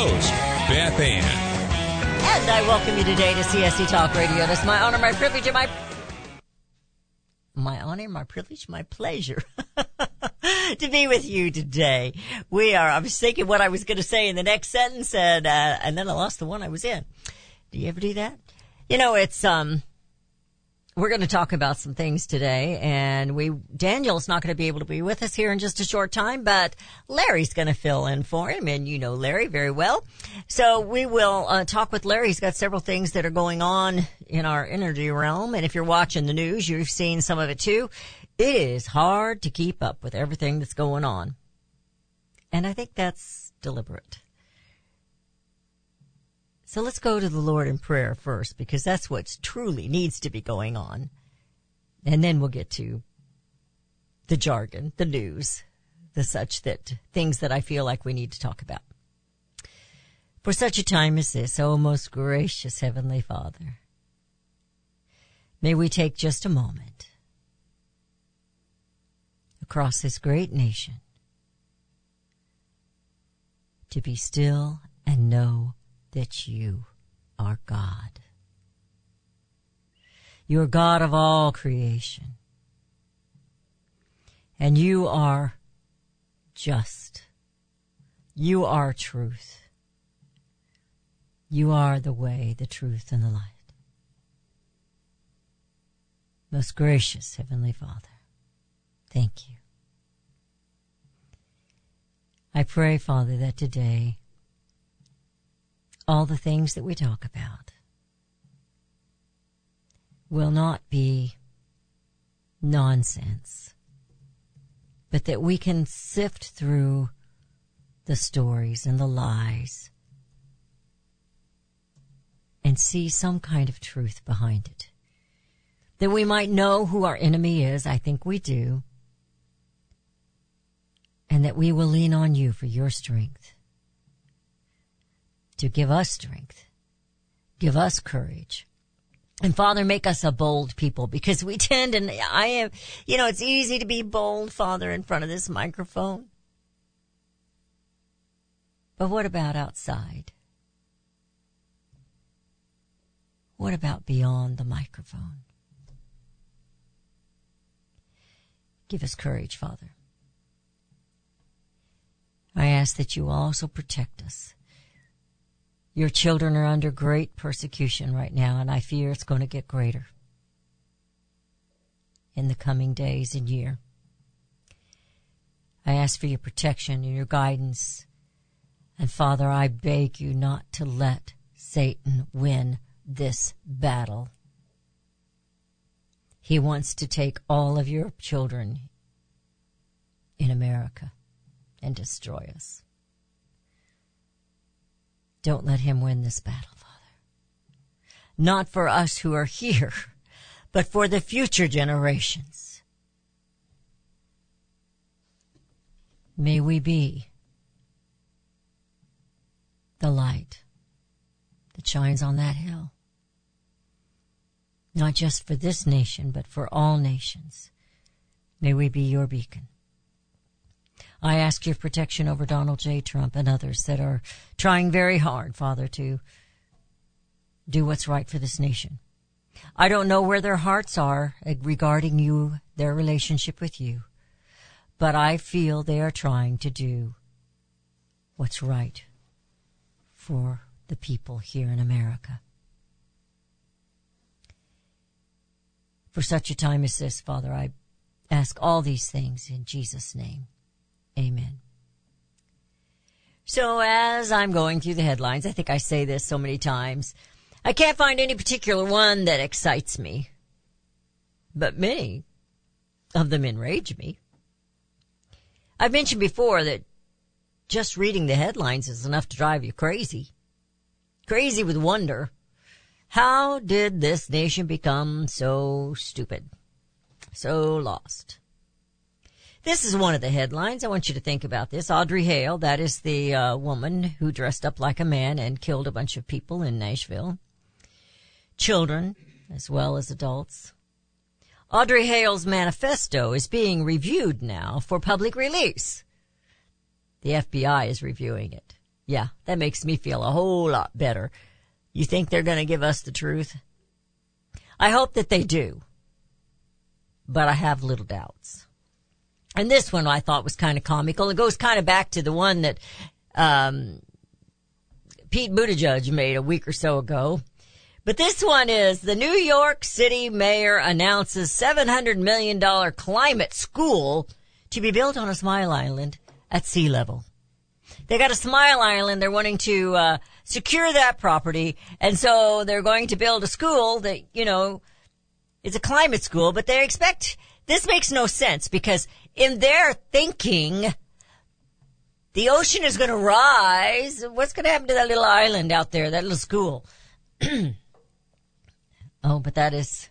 host, Beth Ann. And I welcome you today to CSC Talk Radio. It's my honor, my privilege, and my my honor, my privilege, my pleasure to be with you today. We are. I was thinking what I was going to say in the next sentence, and uh, and then I lost the one I was in. Do you ever do that? You know, it's um. We're going to talk about some things today, and we Daniel's not going to be able to be with us here in just a short time, but Larry's going to fill in for him, and you know Larry very well. So we will uh, talk with Larry. He's got several things that are going on in our energy realm, and if you're watching the news, you've seen some of it too. It is hard to keep up with everything that's going on, and I think that's deliberate. So let's go to the Lord in prayer first, because that's what truly needs to be going on. And then we'll get to the jargon, the news, the such that things that I feel like we need to talk about. For such a time as this, O most gracious Heavenly Father, may we take just a moment across this great nation to be still and know that you are God. You are God of all creation. And you are just. You are truth. You are the way, the truth, and the light. Most gracious Heavenly Father, thank you. I pray, Father, that today all the things that we talk about will not be nonsense, but that we can sift through the stories and the lies and see some kind of truth behind it. That we might know who our enemy is, I think we do, and that we will lean on you for your strength to give us strength, give us courage. And Father, make us a bold people because we tend and I am, you know, it's easy to be bold, Father, in front of this microphone. But what about outside? What about beyond the microphone? Give us courage, Father. I ask that you also protect us. Your children are under great persecution right now, and I fear it's going to get greater in the coming days and year. I ask for your protection and your guidance. And Father, I beg you not to let Satan win this battle. He wants to take all of your children in America and destroy us. Don't let him win this battle, Father. Not for us who are here, but for the future generations. May we be the light that shines on that hill. Not just for this nation, but for all nations. May we be your beacon. I ask your protection over Donald J. Trump and others that are trying very hard, Father, to do what's right for this nation. I don't know where their hearts are regarding you, their relationship with you, but I feel they are trying to do what's right for the people here in America. For such a time as this, Father, I ask all these things in Jesus' name. Amen. So as I'm going through the headlines, I think I say this so many times, I can't find any particular one that excites me, but many of them enrage me. I've mentioned before that just reading the headlines is enough to drive you crazy. Crazy with wonder. How did this nation become so stupid? So lost? This is one of the headlines. I want you to think about this. Audrey Hale, that is the uh, woman who dressed up like a man and killed a bunch of people in Nashville. Children, as well as adults. Audrey Hale's manifesto is being reviewed now for public release. The FBI is reviewing it. Yeah, that makes me feel a whole lot better. You think they're going to give us the truth? I hope that they do. But I have little doubts. And this one I thought was kind of comical. It goes kind of back to the one that um, Pete Buttigieg made a week or so ago. But this one is the New York City mayor announces $700 million climate school to be built on a smile island at sea level. They got a smile island. They're wanting to uh, secure that property. And so they're going to build a school that, you know, is a climate school, but they expect this makes no sense because in their thinking, the ocean is going to rise. What's going to happen to that little island out there, that little school? oh, but that is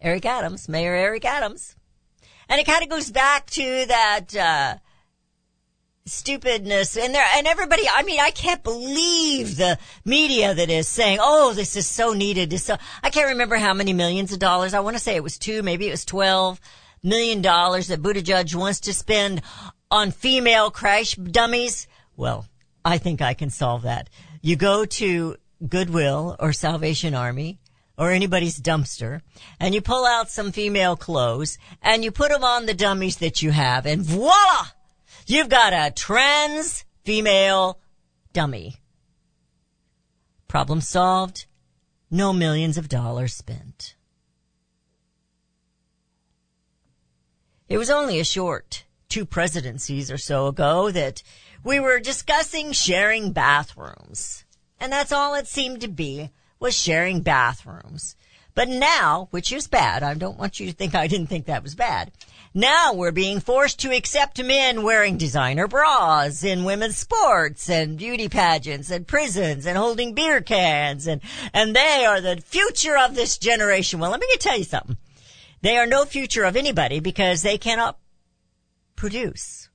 Eric Adams, Mayor Eric Adams. And it kind of goes back to that, uh, stupidness and there, and everybody, I mean, I can't believe the media that is saying, oh, this is so needed. So, I can't remember how many millions of dollars. I want to say it was two, maybe it was 12 million dollars that Buttigieg wants to spend on female crash dummies. Well, I think I can solve that. You go to Goodwill or Salvation Army or anybody's dumpster and you pull out some female clothes and you put them on the dummies that you have and voila! You've got a trans female dummy. Problem solved. No millions of dollars spent. It was only a short two presidencies or so ago that we were discussing sharing bathrooms. And that's all it seemed to be was sharing bathrooms. But now, which is bad, I don't want you to think I didn't think that was bad. Now we're being forced to accept men wearing designer bras in women's sports and beauty pageants and prisons and holding beer cans and, and they are the future of this generation. Well, let me tell you something. They are no future of anybody because they cannot produce.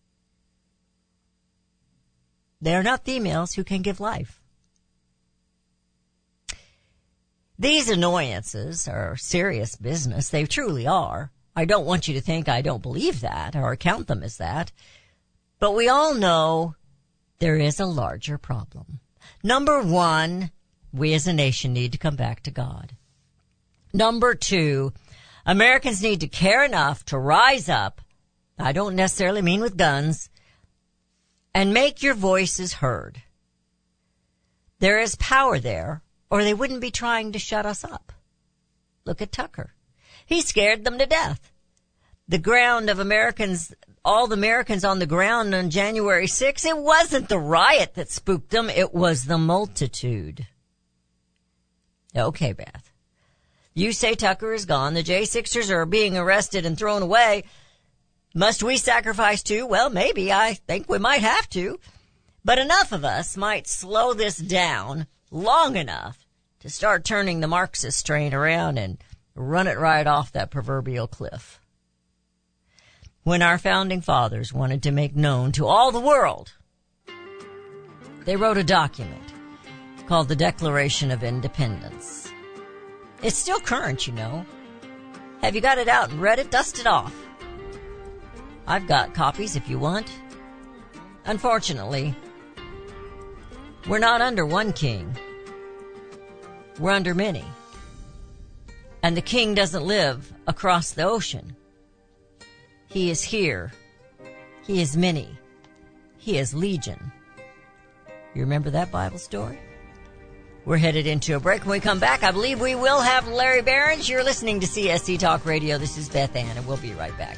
They are not females who can give life. These annoyances are serious business. They truly are. I don't want you to think I don't believe that or count them as that. But we all know there is a larger problem. Number one, we as a nation need to come back to God. Number two, Americans need to care enough to rise up. I don't necessarily mean with guns and make your voices heard. There is power there or they wouldn't be trying to shut us up. Look at Tucker. He scared them to death. The ground of Americans, all the Americans on the ground on January 6th, it wasn't the riot that spooked them, it was the multitude. Okay, Beth. You say Tucker is gone, the J6ers are being arrested and thrown away. Must we sacrifice too? Well, maybe. I think we might have to. But enough of us might slow this down long enough to start turning the Marxist train around and run it right off that proverbial cliff. When our founding fathers wanted to make known to all the world, they wrote a document called the Declaration of Independence. It's still current, you know. Have you got it out and read it? Dust it off. I've got copies if you want. Unfortunately, we're not under one king. We're under many. And the king doesn't live across the ocean. He is here. He is many. He is legion. You remember that Bible story? We're headed into a break. When we come back, I believe we will have Larry Behrens. You're listening to CSC Talk Radio. This is Beth Ann, and we'll be right back.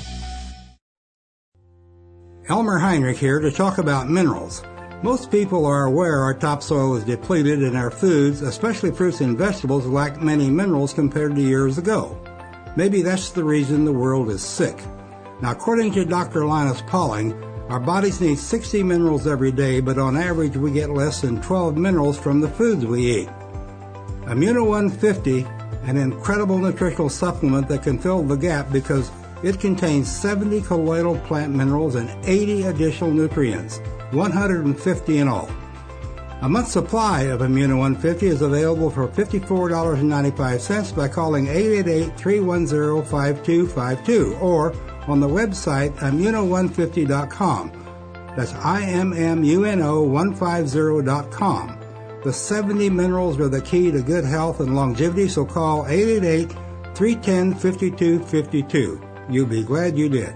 Elmer Heinrich here to talk about minerals. Most people are aware our topsoil is depleted and our foods, especially fruits and vegetables, lack many minerals compared to years ago. Maybe that's the reason the world is sick. Now, according to Dr. Linus Pauling, our bodies need 60 minerals every day, but on average we get less than 12 minerals from the foods we eat. Immuno 150, an incredible nutritional supplement that can fill the gap because it contains 70 colloidal plant minerals and 80 additional nutrients, 150 in all. A month's supply of Immuno 150 is available for $54.95 by calling 888-310-5252 or on the website immuno150.com. That's I-M-M-U-N-O 150.com. The 70 minerals are the key to good health and longevity, so call 888-310-5252. You'll be glad you did.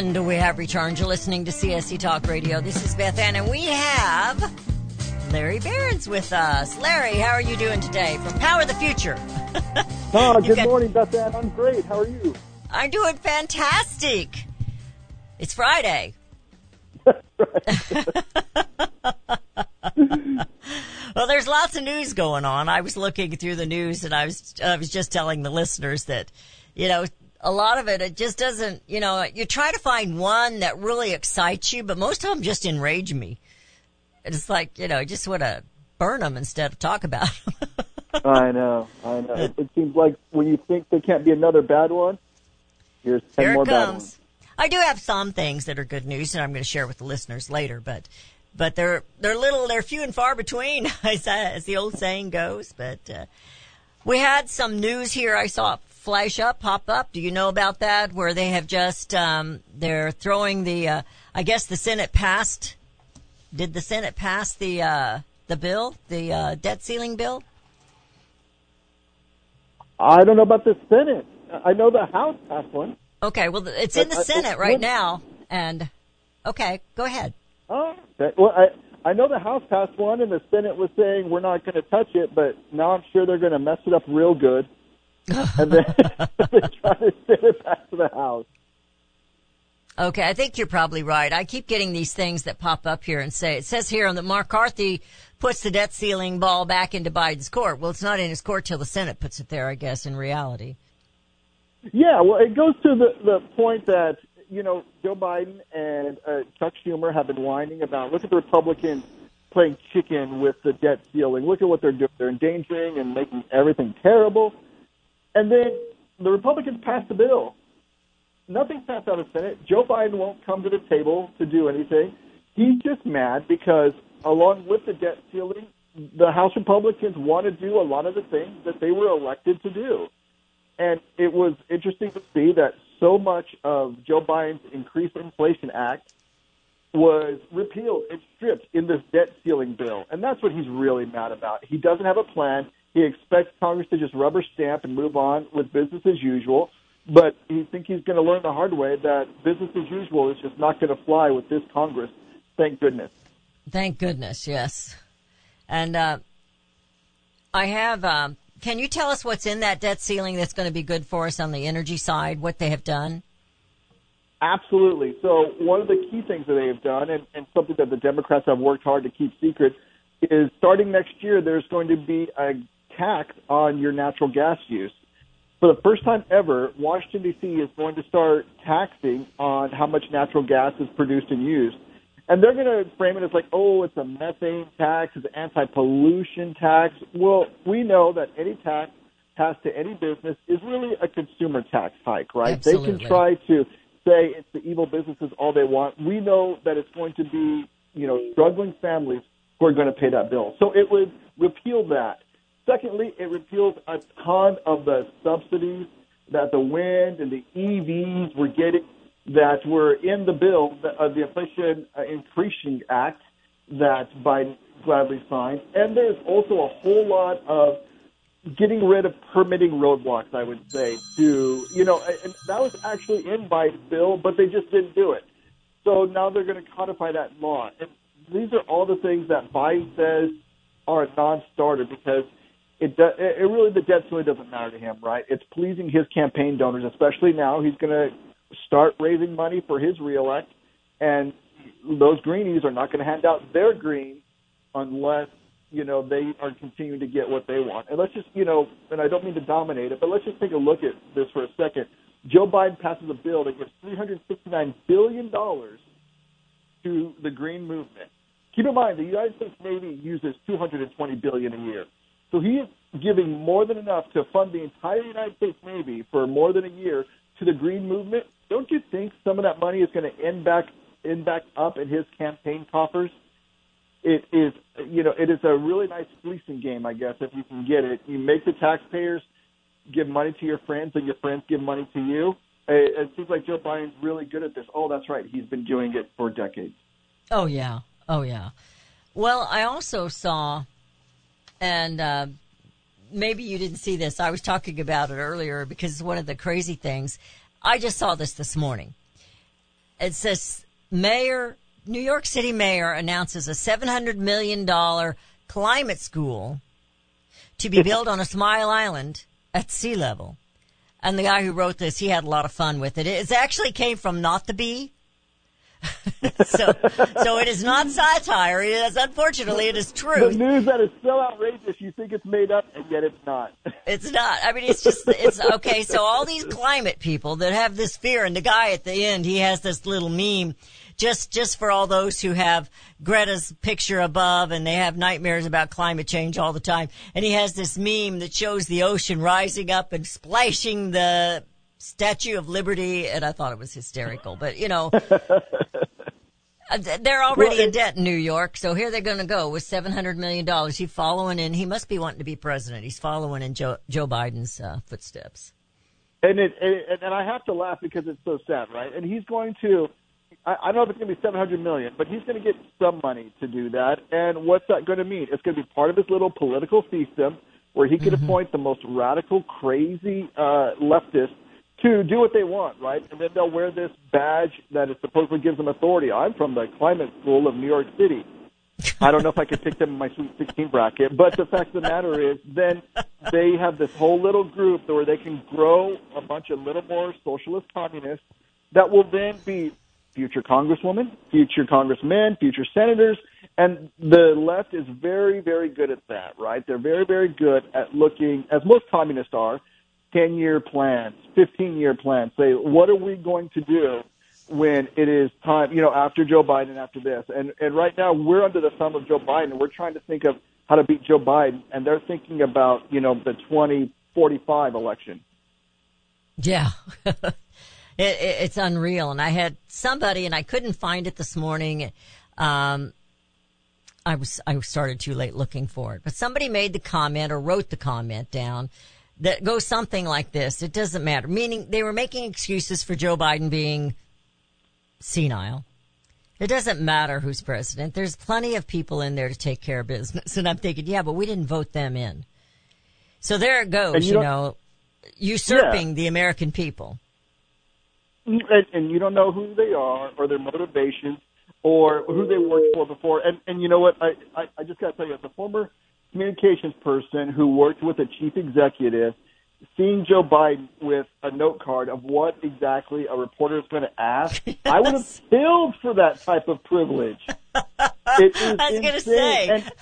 And we have returned. You're listening to CSC Talk Radio. This is Beth Ann, and we have Larry Behrens with us. Larry, how are you doing today from Power of the Future? Oh, good got- morning, Beth Ann. I'm great. How are you? I'm doing fantastic. It's Friday. well, there's lots of news going on. I was looking through the news and I was I was just telling the listeners that, you know, a lot of it it just doesn't, you know, you try to find one that really excites you, but most of them just enrage me. It's like, you know, I just want to burn them instead of talk about them. I know. I know. It, it seems like when you think there can't be another bad one, here's ten Here more it bad comes. ones. I do have some things that are good news, and I'm going to share with the listeners later. But, but they're they're little, they're few and far between, as, as the old saying goes. But uh, we had some news here. I saw flash up, pop up. Do you know about that? Where they have just um, they're throwing the. Uh, I guess the Senate passed. Did the Senate pass the uh, the bill, the uh, debt ceiling bill? I don't know about the Senate. I know the House passed one. Okay, well, it's in the uh, Senate right when- now, and okay, go ahead. Oh, okay. well, I I know the House passed one, and the Senate was saying we're not going to touch it, but now I'm sure they're going to mess it up real good, and then they try to send it back to the House. Okay, I think you're probably right. I keep getting these things that pop up here and say, it says here on that McCarthy puts the debt ceiling ball back into Biden's court. Well, it's not in his court till the Senate puts it there, I guess, in reality. Yeah, well, it goes to the the point that you know Joe Biden and uh, Chuck Schumer have been whining about. Look at the Republicans playing chicken with the debt ceiling. Look at what they're doing. They're endangering and making everything terrible. And then the Republicans passed the bill. Nothing passed out of the Senate. Joe Biden won't come to the table to do anything. He's just mad because, along with the debt ceiling, the House Republicans want to do a lot of the things that they were elected to do. And it was interesting to see that so much of Joe Biden's Increased Inflation Act was repealed and stripped in this debt ceiling bill. And that's what he's really mad about. He doesn't have a plan. He expects Congress to just rubber stamp and move on with business as usual. But he thinks he's going to learn the hard way that business as usual is just not going to fly with this Congress. Thank goodness. Thank goodness, yes. And uh, I have. Um, can you tell us what's in that debt ceiling that's going to be good for us on the energy side? What they have done? Absolutely. So one of the key things that they have done, and, and something that the Democrats have worked hard to keep secret, is starting next year there's going to be a tax on your natural gas use. For the first time ever, Washington D.C. is going to start taxing on how much natural gas is produced and used. And they're going to frame it as like, oh, it's a methane tax, it's an anti-pollution tax. Well, we know that any tax passed to any business is really a consumer tax hike, right? They can try to say it's the evil businesses all they want. We know that it's going to be, you know, struggling families who are going to pay that bill. So it would repeal that. Secondly, it repeals a ton of the subsidies that the wind and the EVs were getting that were in the bill of the Inflation uh, Increasing Act that Biden gladly signed. And there's also a whole lot of getting rid of permitting roadblocks, I would say, to, you know, and that was actually in Biden's bill, but they just didn't do it. So now they're going to codify that law. And these are all the things that Biden says are a non-starter because it, do, it really, the debt really doesn't matter to him, right? It's pleasing his campaign donors, especially now. He's going to start raising money for his reelect, and those greenies are not going to hand out their green unless you know they are continuing to get what they want. And let's just you know, and I don't mean to dominate it, but let's just take a look at this for a second. Joe Biden passes a bill that gives 369 billion dollars to the green movement. Keep in mind, the United States Navy uses 220 billion a year, so he is giving more than enough to fund the entire United States Navy for more than a year to the green movement. Don't you think some of that money is going to end back end back up in his campaign coffers? It is, you know, it is a really nice fleecing game, I guess, if you can get it. You make the taxpayers give money to your friends, and your friends give money to you. It, it seems like Joe Biden's really good at this. Oh, that's right, he's been doing it for decades. Oh yeah, oh yeah. Well, I also saw, and uh, maybe you didn't see this. I was talking about it earlier because it's one of the crazy things. I just saw this this morning. It says Mayor New York City Mayor announces a seven hundred million dollar climate school to be built on a Smile Island at sea level. And the guy who wrote this, he had a lot of fun with it. It actually came from Not the Bee. so, so it is not satire. It is, unfortunately, it is true. The news that is so outrageous, you think it's made up, and yet it's not. It's not. I mean, it's just, it's okay. So all these climate people that have this fear, and the guy at the end, he has this little meme just, just for all those who have Greta's picture above and they have nightmares about climate change all the time. And he has this meme that shows the ocean rising up and splashing the Statue of Liberty. And I thought it was hysterical, but you know, uh, they're already Well, in debt in New York, so here they're going to go with seven hundred million dollars. He's following in. He must be wanting to be president. He's following in Joe Joe Biden's uh, footsteps. And it, and, and I have to laugh because it's so sad, right? And he's going to, I, I don't know if it's going to be 700 million, but he's going to get some money to do that. And what's that going to mean? It's going to be part of his little political system where he can appoint the most radical, crazy uh, leftists to do what they want, right? And then they'll wear this badge that it supposedly gives them authority. I'm from the climate school of New York City. I don't know if I could pick them in my Sweet 16 bracket, but the fact of the matter is, then they have this whole little group where they can grow a bunch of little more socialist communists that will then be future congresswomen, future congressmen, future senators, and the left is very, very good at that, right? They're very, very good at looking, as most communists are, 10 year plans, 15 year plans. Say, what are we going to do when it is time, you know, after Joe Biden, after this. And, and right now we're under the thumb of Joe Biden we're trying to think of how to beat Joe Biden. And they're thinking about, you know, the 2045 election. Yeah. it, it, it's unreal. And I had somebody, and I couldn't find it this morning. Um, I was I started too late looking for it, but somebody made the comment or wrote the comment down that goes something like this: "It doesn't matter." Meaning they were making excuses for Joe Biden being senile. It doesn't matter who's president. There's plenty of people in there to take care of business. And I'm thinking, yeah, but we didn't vote them in. So there it goes, you you, know, usurping the American people. and, and you don't know who they are or their motivations or who they worked for before. And and you know what? I I, I just got to tell you, as a former communications person who worked with a chief executive, seeing Joe Biden with a note card of what exactly a reporter is going to ask, I would have killed for that type of privilege. It is I was gonna say. And,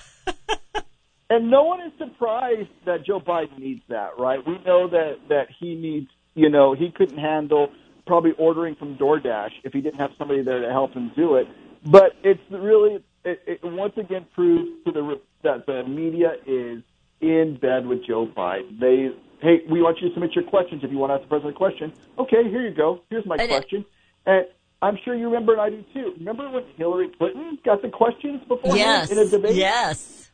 and no one is surprised that Joe Biden needs that, right? We know that that he needs, you know, he couldn't handle probably ordering from DoorDash if he didn't have somebody there to help him do it. But it's really, it, it once again proves to the that the media is in bed with Joe Biden. They, hey, we want you to submit your questions if you want to ask the president a question. Okay, here you go. Here's my And question. And I'm sure you remember, and I do too. Remember when Hillary Clinton got the questions before Yes. in a debate? Yes.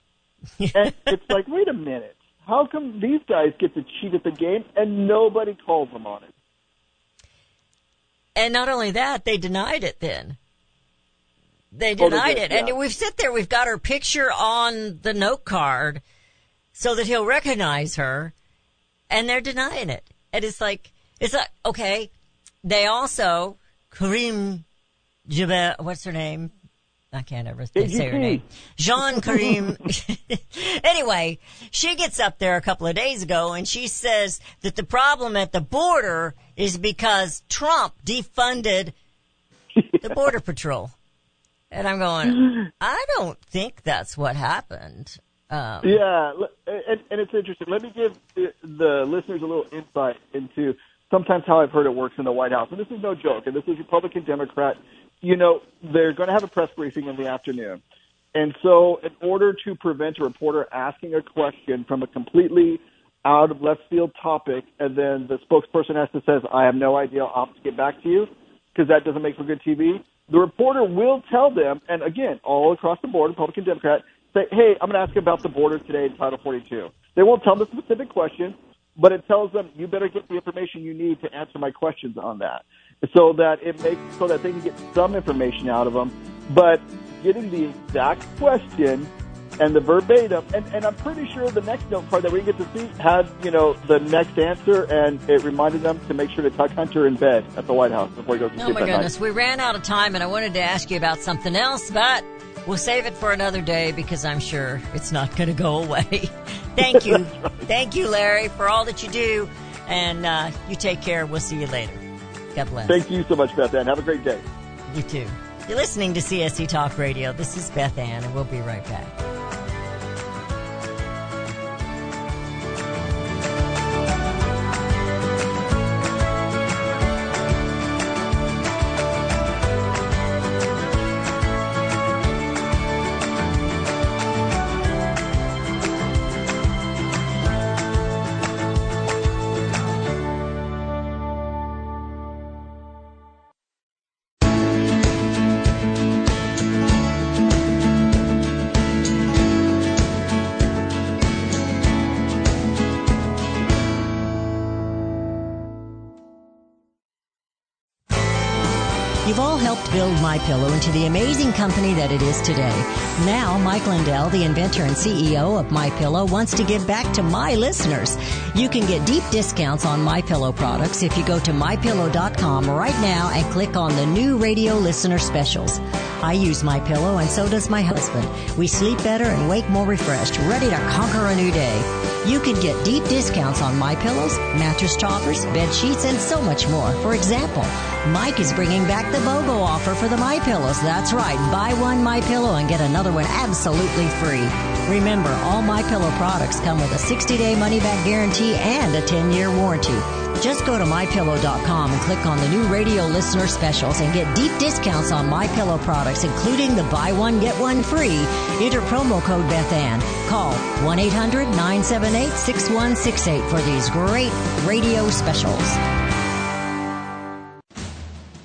and it's like, wait a minute. How come these guys get to cheat at the game and nobody calls them on it? And not only that, they denied it then. They Oh, denied did, it. And yeah. we've sit there, we've got her picture on the note card so that he'll recognize her. And they're denying it. And it's like, it's like, okay. They also, Karim Jabbar, what's her name? I can't ever say her name. Jean Karim. anyway, she gets up there a couple of days ago and she says that the problem at the border is because Trump defunded the border patrol. And I'm going, I don't think that's what happened. Um, Yeah, and, and it's interesting. Let me give the, the listeners a little insight into sometimes how I've heard it works in the White House. And this is no joke, and this is Republican, Democrat. You know, they're going to have a press briefing in the afternoon. And so, in order to prevent a reporter asking a question from a completely out of left field topic, and then the spokesperson has to says, "I have no idea. I'll have to get back to you," because that doesn't make for good TV. The reporter will tell them, and again, all across the board, Republican, Democrat, say, "Hey, I'm going to ask you about the border today in Title 42." They won't tell them the specific question, but it tells them you better get the information you need to answer my questions on that, so that it makes so that they can get some information out of them. But getting the exact question and the verbatim, and, and I'm pretty sure the next note card that we get to see had, you know, the next answer, and it reminded them to make sure to tuck Hunter in bed at the White House before he goes to Oh sleep Oh my goodness, we ran out of time and I wanted to ask you about something else, but we'll save it for another day because I'm sure it's not going to go away. Thank you. Thank you, Larry, for all that you do. And uh, you take care. We'll see you later. God bless. Thank you so much, Beth Ann. Have a great day. You too. You're listening to CSC Talk Radio. This is Beth Ann, and we'll be right back. Build My Pillow into the amazing company that it is today. Now, Mike Lindell, the inventor and CEO of My Pillow, wants to give back to my listeners. You can get deep discounts on My Pillow products if you go to mypillow.com right now and click on the new radio listener specials. I use My Pillow and so does my husband. We sleep better and wake more refreshed, ready to conquer a new day. You can get deep discounts on My Pillows, mattress toppers, bed sheets, and so much more. For example, Mike is bringing back the BOGO offer for the My Pillows. That's right, buy one My Pillow and get another one absolutely free. Remember, all My Pillow products come with a 60-day money-back guarantee and a 10-year warranty. Just go to mypillow.com and click on the new radio listener specials and get deep discounts on My Pillow products, including the buy one get one free. Enter promo code Bethann. Call 1-800-978-6168 for these great radio specials.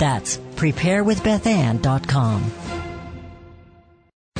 That's preparewithbethann.com.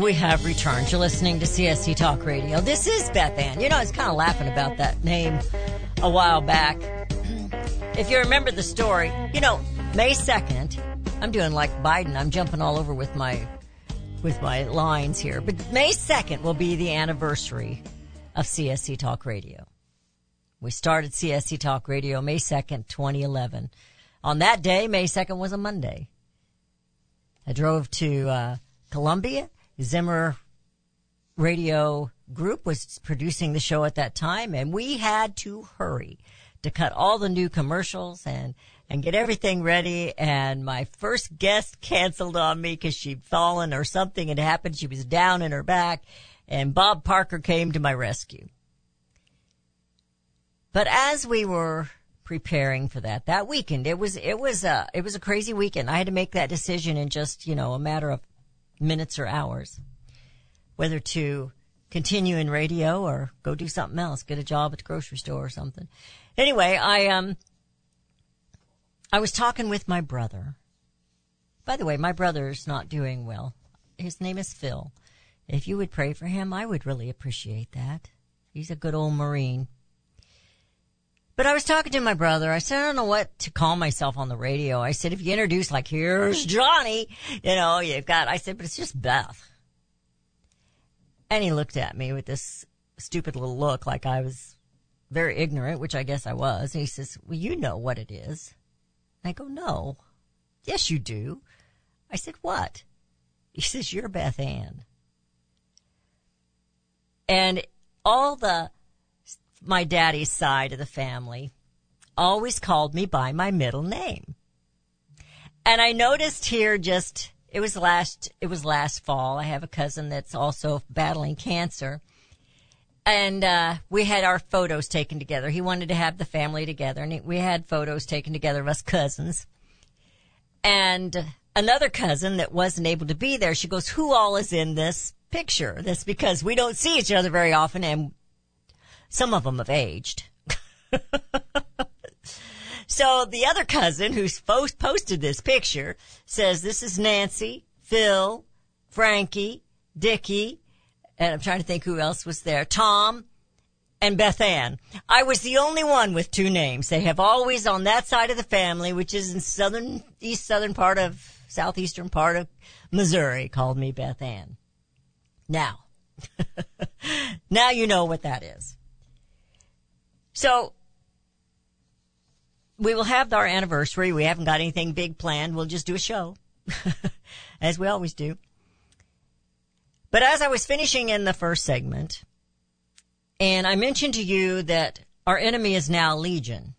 We have returned. You're listening to CSC Talk Radio. This is Beth Ann. You know, I was kind of laughing about that name a while back. If you remember the story, you know, May 2nd, I'm doing like Biden. I'm jumping all over with my with my lines here. But May 2nd will be the anniversary of CSC Talk Radio. We started CSC Talk Radio May 2nd, 2011. On that day, May 2nd was a Monday. I drove to uh, Columbia. Zimmer Radio Group was producing the show at that time, and we had to hurry to cut all the new commercials and and get everything ready. And my first guest canceled on me because she'd fallen or something had happened. She was down in her back, and Bob Parker came to my rescue. But as we were preparing for that that weekend, it was it was a it was a crazy weekend. I had to make that decision in just you know a matter of minutes or hours, whether to continue in radio or go do something else, get a job at the grocery store or something. Anyway, I um I was talking with my brother. By the way, my brother's not doing well. His name is Phil. If you would pray for him, I would really appreciate that. He's a good old Marine. But I was talking to my brother. I said, I don't know what to call myself on the radio. I said, if you introduce like, here's Johnny, you know, you've got, I said, but it's just Beth. And he looked at me with this stupid little look like I was very ignorant, which I guess I was. And he says, well, you know what it is. And I go, no. Yes, you do. I said, what? He says, you're Beth Ann. And all the, my daddy's side of the family always called me by my middle name. And I noticed here just, it was last, it was last fall. I have a cousin that's also battling cancer. And, uh, we had our photos taken together. He wanted to have the family together and we had photos taken together of us cousins. And another cousin that wasn't able to be there, she goes, who all is in this picture? That's because we don't see each other very often and some of them have aged. So the other cousin who's post- posted this picture says this is Nancy, Phil, Frankie, Dickie, and I'm trying to think who else was there. Tom and Beth Ann. I was the only one with two names. They have always on that side of the family, which is in southern, east southern part of, southeastern part of Missouri, called me Beth Ann. Now, now you know what that is. So we will have our anniversary. We haven't got anything big planned. We'll just do a show, as we always do. But as I was finishing in the first segment, and I mentioned to you that our enemy is now Legion.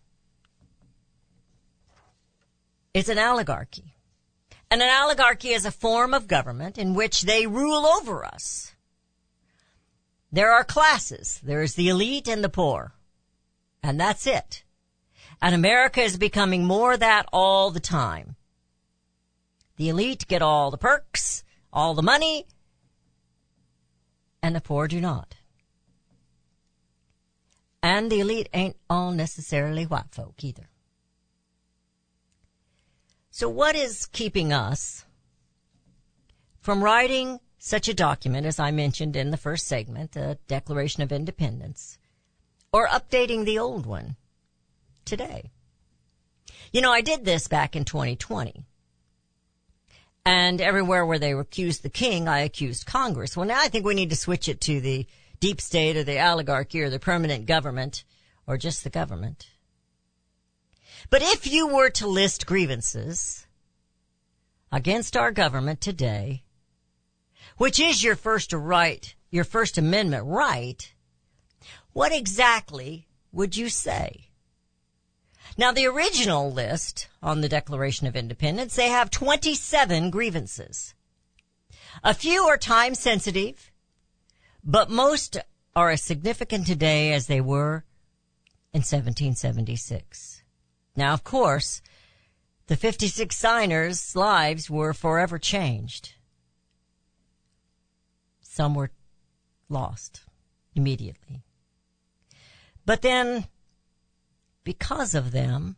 It's an oligarchy. And an oligarchy is a form of government in which they rule over us. There are classes. There is the elite and the poor. And that's it. And America is becoming more that all the time. The elite get all the perks, all the money, and the poor do not. And the elite ain't all necessarily white folk either. So what is keeping us from writing such a document as I mentioned in the first segment, the Declaration of Independence, or updating the old one today? You know, I did this back in 2020. And everywhere where they accused the king, I accused Congress. Well, now I think we need to switch it to the deep state or the oligarchy or the permanent government or just the government. But if you were to list grievances against our government today, which is your first right, your first amendment right, what exactly would you say? Now the original list on the Declaration of Independence, they have 27 grievances. A few are time sensitive, but most are as significant today as they were in 1776. Now, of course, the 56 signers' lives were forever changed. Some were lost immediately. But then, because of them,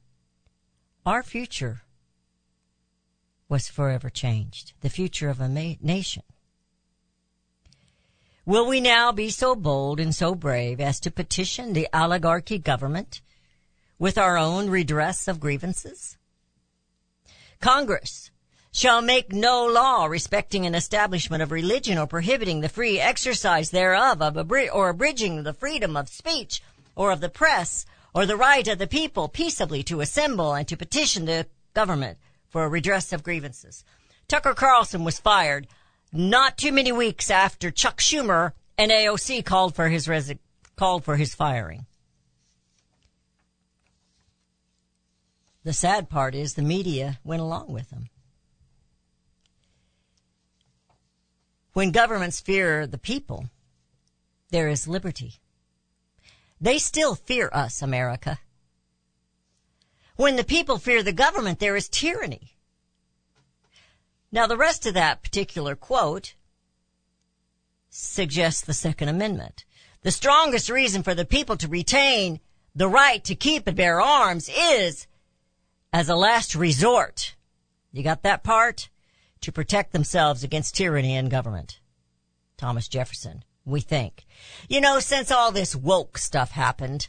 our future was forever changed. The future of a ma- nation. Will we now be so bold and so brave as to petition the oligarchy government with our own redress of grievances? Congress shall make no law respecting an establishment of religion or prohibiting the free exercise thereof of abri- or abridging the freedom of speech or of the press or the right of the people peaceably to assemble and to petition the government for a redress of grievances. Tucker Carlson was fired not too many weeks after Chuck Schumer and AOC called for his resi- called for his firing. The sad part is the media went along with them. When governments fear the people, there is liberty. They still fear us, America. When the people fear the government, there is tyranny. Now, the rest of that particular quote suggests the Second Amendment. The strongest reason for the people to retain the right to keep and bear arms is as a last resort. You got that part? To protect themselves against tyranny and government. Thomas Jefferson, we think. You know, since all this woke stuff happened,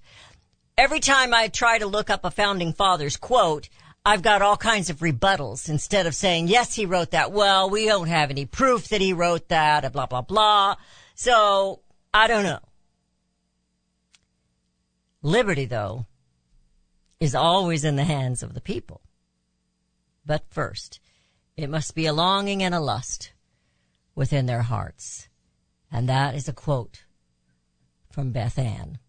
every time I try to look up a founding father's quote, I've got all kinds of rebuttals instead of saying, yes, he wrote that. Well, we don't have any proof that he wrote that, blah, blah, blah. So, I don't know. Liberty, though, is always in the hands of the people. But first, it must be a longing and a lust within their hearts. And that is a quote from Beth Ann.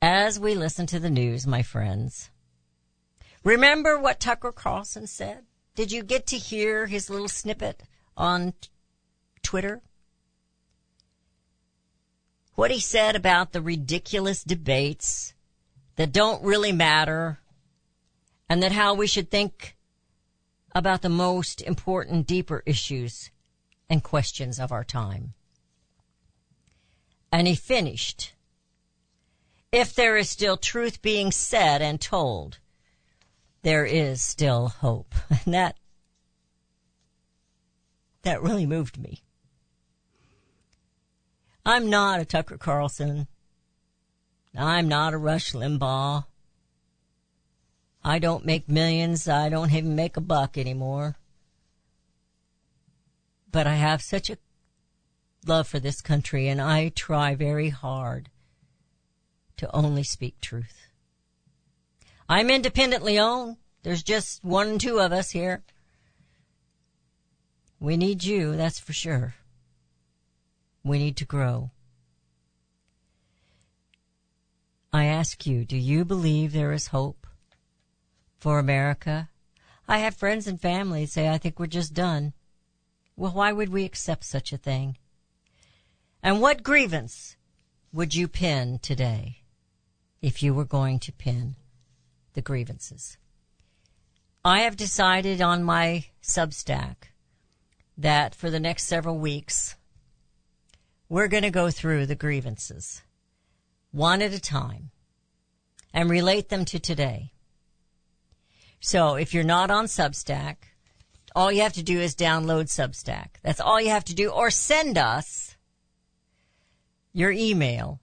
As we listen to the news, my friends, remember what Tucker Carlson said? Did you get to hear his little snippet on t- Twitter? What he said about the ridiculous debates that don't really matter and that how we should think about the most important, deeper issues and questions of our time. And he finished. If there is still truth being said and told, there is still hope. And that, that really moved me. I'm not a Tucker Carlson. I'm not a Rush Limbaugh. I don't make millions. I don't even make a buck anymore. But I have such a love for this country and I try very hard to only speak truth. I'm independently owned. There's just one and two of us here. We need you, that's for sure. We need to grow. I ask you, do you believe there is hope for America? I have friends and family say, I think we're just done. Well, why would we accept such a thing? And what grievance would you pin today if you were going to pin the grievances? I have decided on my Substack that for the next several weeks, we're going to go through the grievances one at a time and relate them to today. So if you're not on Substack, all you have to do is download Substack. That's all you have to do or send us your email.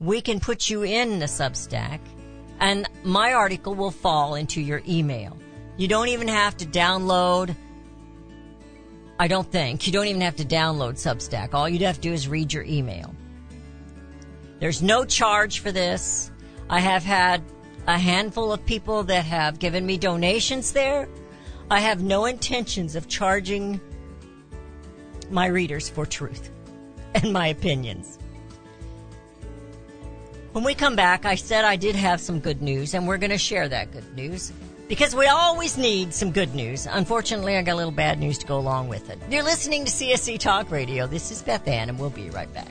We can put you in the Substack and my article will fall into your email. You don't even have to download I don't think. You don't even have to download Substack. All you'd have to do is read your email. There's no charge for this. I have had a handful of people that have given me donations there. I have no intentions of charging my readers for truth and my opinions. When we come back, I said I did have some good news, and we're going to share that good news because we always need some good news. Unfortunately, I got a little bad news to go along with it. You're listening to CSC Talk Radio. This is Beth Ann, and we'll be right back.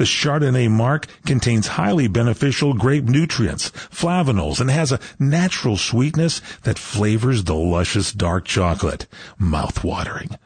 The Chardonnay marc contains highly beneficial grape nutrients, flavanols, and has a natural sweetness that flavors the luscious dark chocolate. Mouth-watering,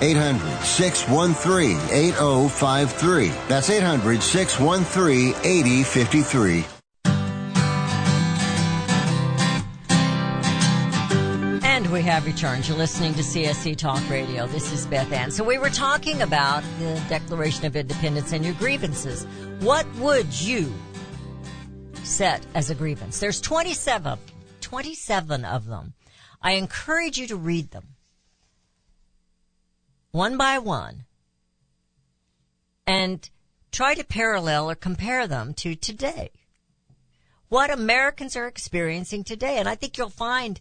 800 613 8053. That's 800 613 8053. And we have returned. You're listening to CSC Talk Radio. This is Beth Ann. So we were talking about the Declaration of Independence and your grievances. What would you set as a grievance? There's 27, 27 of them. I encourage you to read them one by one and try to parallel or compare them to today. What Americans are experiencing today. And I think you'll find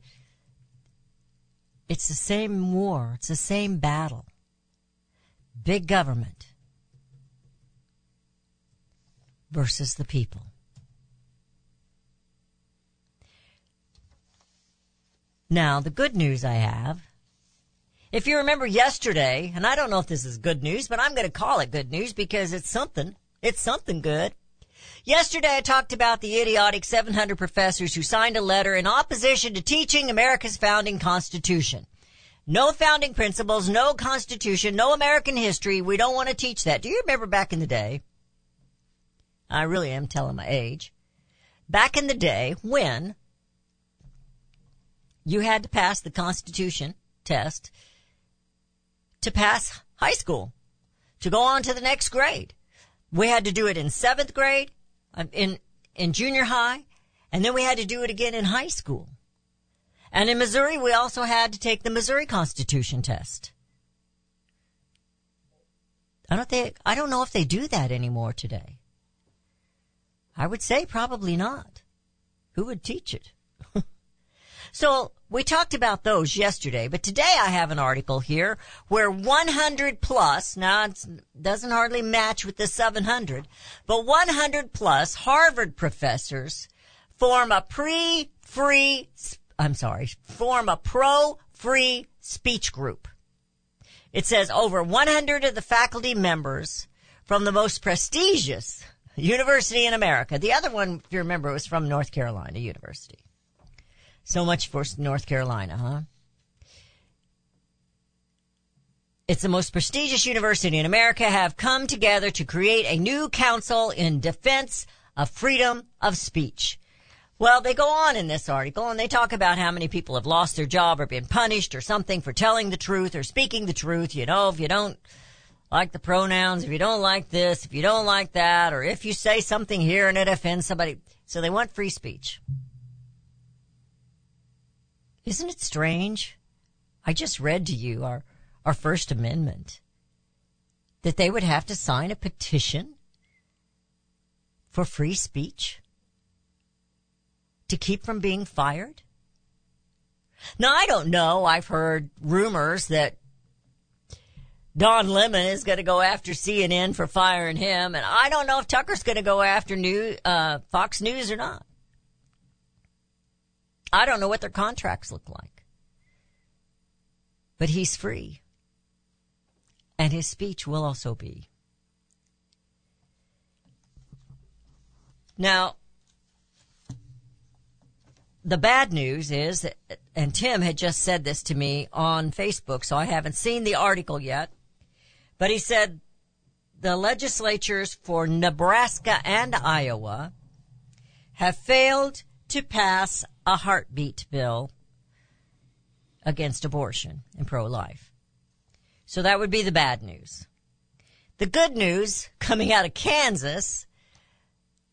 it's the same war. It's the same battle. Big government versus the people. Now, the good news I have, if you remember yesterday, and I don't know if this is good news, but I'm going to call it good news because it's something. It's something good. Yesterday I talked about the idiotic 700 professors who signed a letter in opposition to teaching America's founding constitution. No founding principles, no constitution, no American history. We don't want to teach that. Do you remember back in the day? I really am telling my age. Back in the day when you had to pass the constitution test to pass high school, to go on to the next grade. We had to do it in seventh grade, um, in, in junior high, and then we had to do it again in high school. And in Missouri, we also had to take the Missouri Constitution test. I don't think, I don't know if they do that anymore today. I would say probably not. Who would teach it? so we talked about those yesterday, but today I have an article here where 100 plus, now it doesn't hardly match with the 700, but 100 plus Harvard professors form a pre-free, I'm sorry, form a pro-free speech group. It says over 100 of the faculty members from the most prestigious university in America. The other one, if you remember, was from North Carolina University. So much for North Carolina, huh? It's the most prestigious university in America have come together to create a new council in defense of freedom of speech. Well, they go on in this article and they talk about how many people have lost their job or been punished or something for telling the truth or speaking the truth. You know, if you don't like the pronouns, if you don't like this, if you don't like that, or if you say something here and it offends somebody. So they want free speech. Isn't it strange? I just read to you our, our First Amendment that they would have to sign a petition for free speech to keep from being fired? Now, I don't know. I've heard rumors that Don Lemon is going to go after CNN for firing him, and I don't know if Tucker's going to go after new, uh, Fox News or not. I don't know what their contracts look like. But he's free. And his speech will also be. Now, the bad news is, and Tim had just said this to me on Facebook, so I haven't seen the article yet, but he said the legislatures for Nebraska and Iowa have failed to pass a heartbeat bill against abortion and pro-life. So that would be the bad news. The good news coming out of Kansas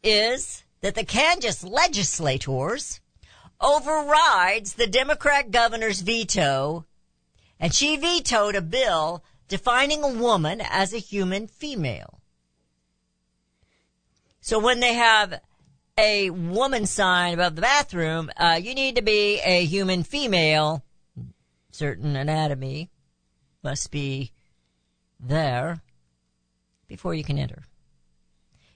is that the Kansas legislators overrides the Democrat governor's veto, and she vetoed a bill defining a woman as a human female. So when they have a woman sign above the bathroom, uh, you need to be a human female. Certain anatomy must be there before you can enter.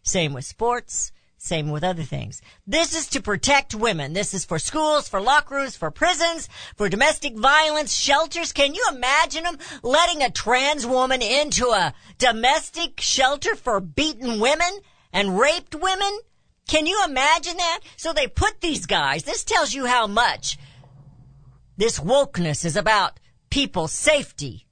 Same with sports. Same with other things. This is to protect women. This is for schools, for locker rooms, for prisons, for domestic violence shelters. Can you imagine them letting a trans woman into a domestic shelter for beaten women and raped women? Can you imagine that? So they put these guys, this tells you how much this wokeness is about people's safety.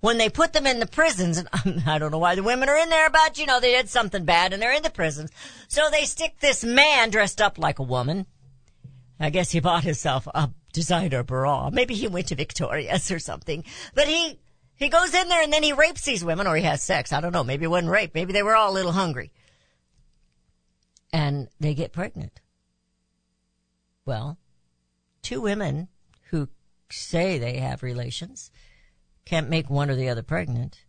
When they put them in the prisons, and I don't know why the women are in there, but you know, they did something bad and they're in the prisons. So they stick this man dressed up like a woman. I guess he bought himself a designer bra. Maybe he went to Victoria's or something. But he, he goes in there and then he rapes these women or he has sex. I don't know. Maybe it wasn't rape. Maybe they were all a little hungry and they get pregnant. Well, two women who say they have relations can't make one or the other pregnant.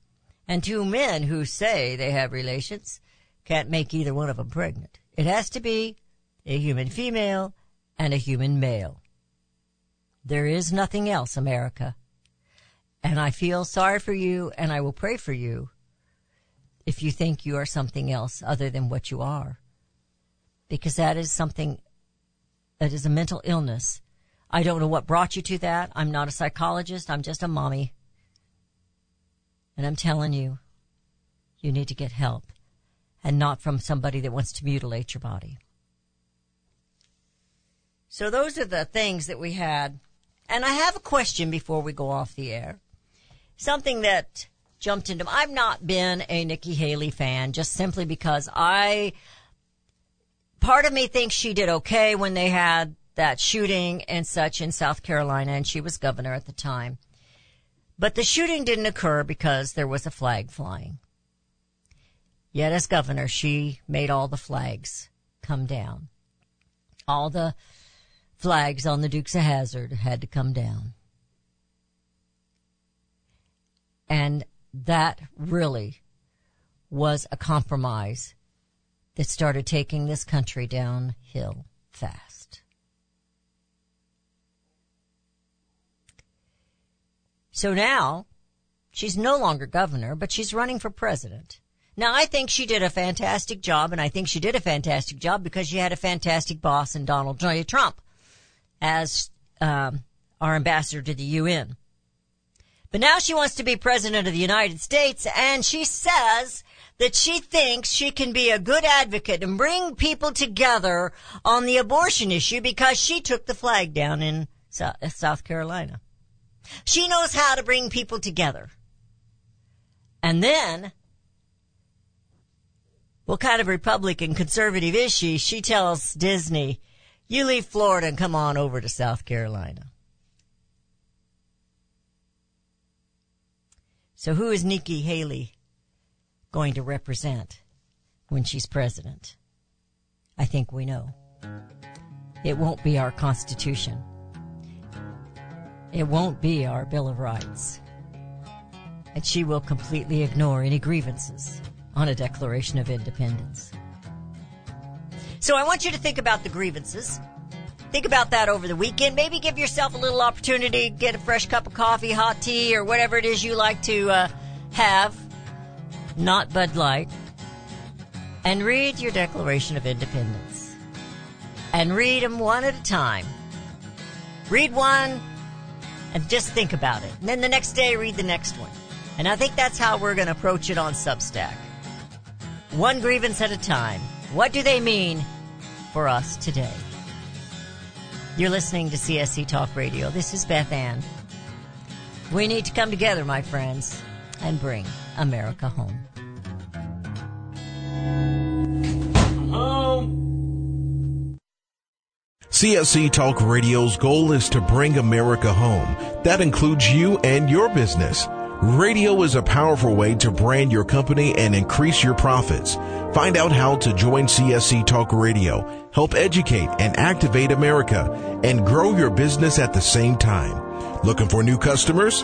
And two men who say they have relations can't make either one of them pregnant. It has to be a human female and a human male. There is nothing else, America. And I feel sorry for you and I will pray for you if you think you are something else other than what you are because that is something that is a mental illness. I don't know what brought you to that. I'm not a psychologist. I'm just a mommy. And I'm telling you, you need to get help and not from somebody that wants to mutilate your body. So those are the things that we had. And I have a question before we go off the air. Something that jumped into, I've not been a Nikki Haley fan just simply because I, part of me thinks she did okay when they had that shooting and such in South Carolina and she was governor at the time. But the shooting didn't occur because there was a flag flying. Yet as governor, she made all the flags come down. All the flags on the Dukes of Hazzard had to come down. And that really was a compromise that started taking this country downhill fast. So now she's no longer governor, but she's running for president. Now I think she did a fantastic job and I think she did a fantastic job because she had a fantastic boss in Donald J. Trump as um, our ambassador to the UN. But now she wants to be president of the United States and she says that she thinks she can be a good advocate and bring people together on the abortion issue because she took the flag down in uh, South Carolina. She knows how to bring people together. And then, what kind of Republican conservative is she? She tells Disney, You leave Florida and come on over to South Carolina. So who is Nikki Haley going to represent when she's president? I think we know. It won't be our Constitution. It won't be our Bill of Rights. And she will completely ignore any grievances on a Declaration of Independence. So I want you to think about the grievances. Think about that over the weekend. Maybe give yourself a little opportunity, get a fresh cup of coffee, hot tea, or whatever it is you like to uh, have, not Bud Light, and read your Declaration of Independence. And read them one at a time. Read one and just think about it. And then the next day, read the next one. And I think that's how we're going to approach it on Substack. One grievance at a time. What do they mean for us today? You're listening to CSC Talk Radio. This is Beth Ann. We need to come together, my friends, and bring America home. CSC Talk Radio's goal is to bring America home. That includes you and your business. Radio is a powerful way to brand your company and increase your profits. Find out how to join CSC Talk Radio, help educate and activate America, and grow your business at the same time. Looking for new customers?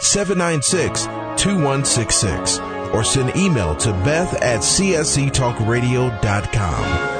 796 2166. Or send email to beth at csctalkradio.com.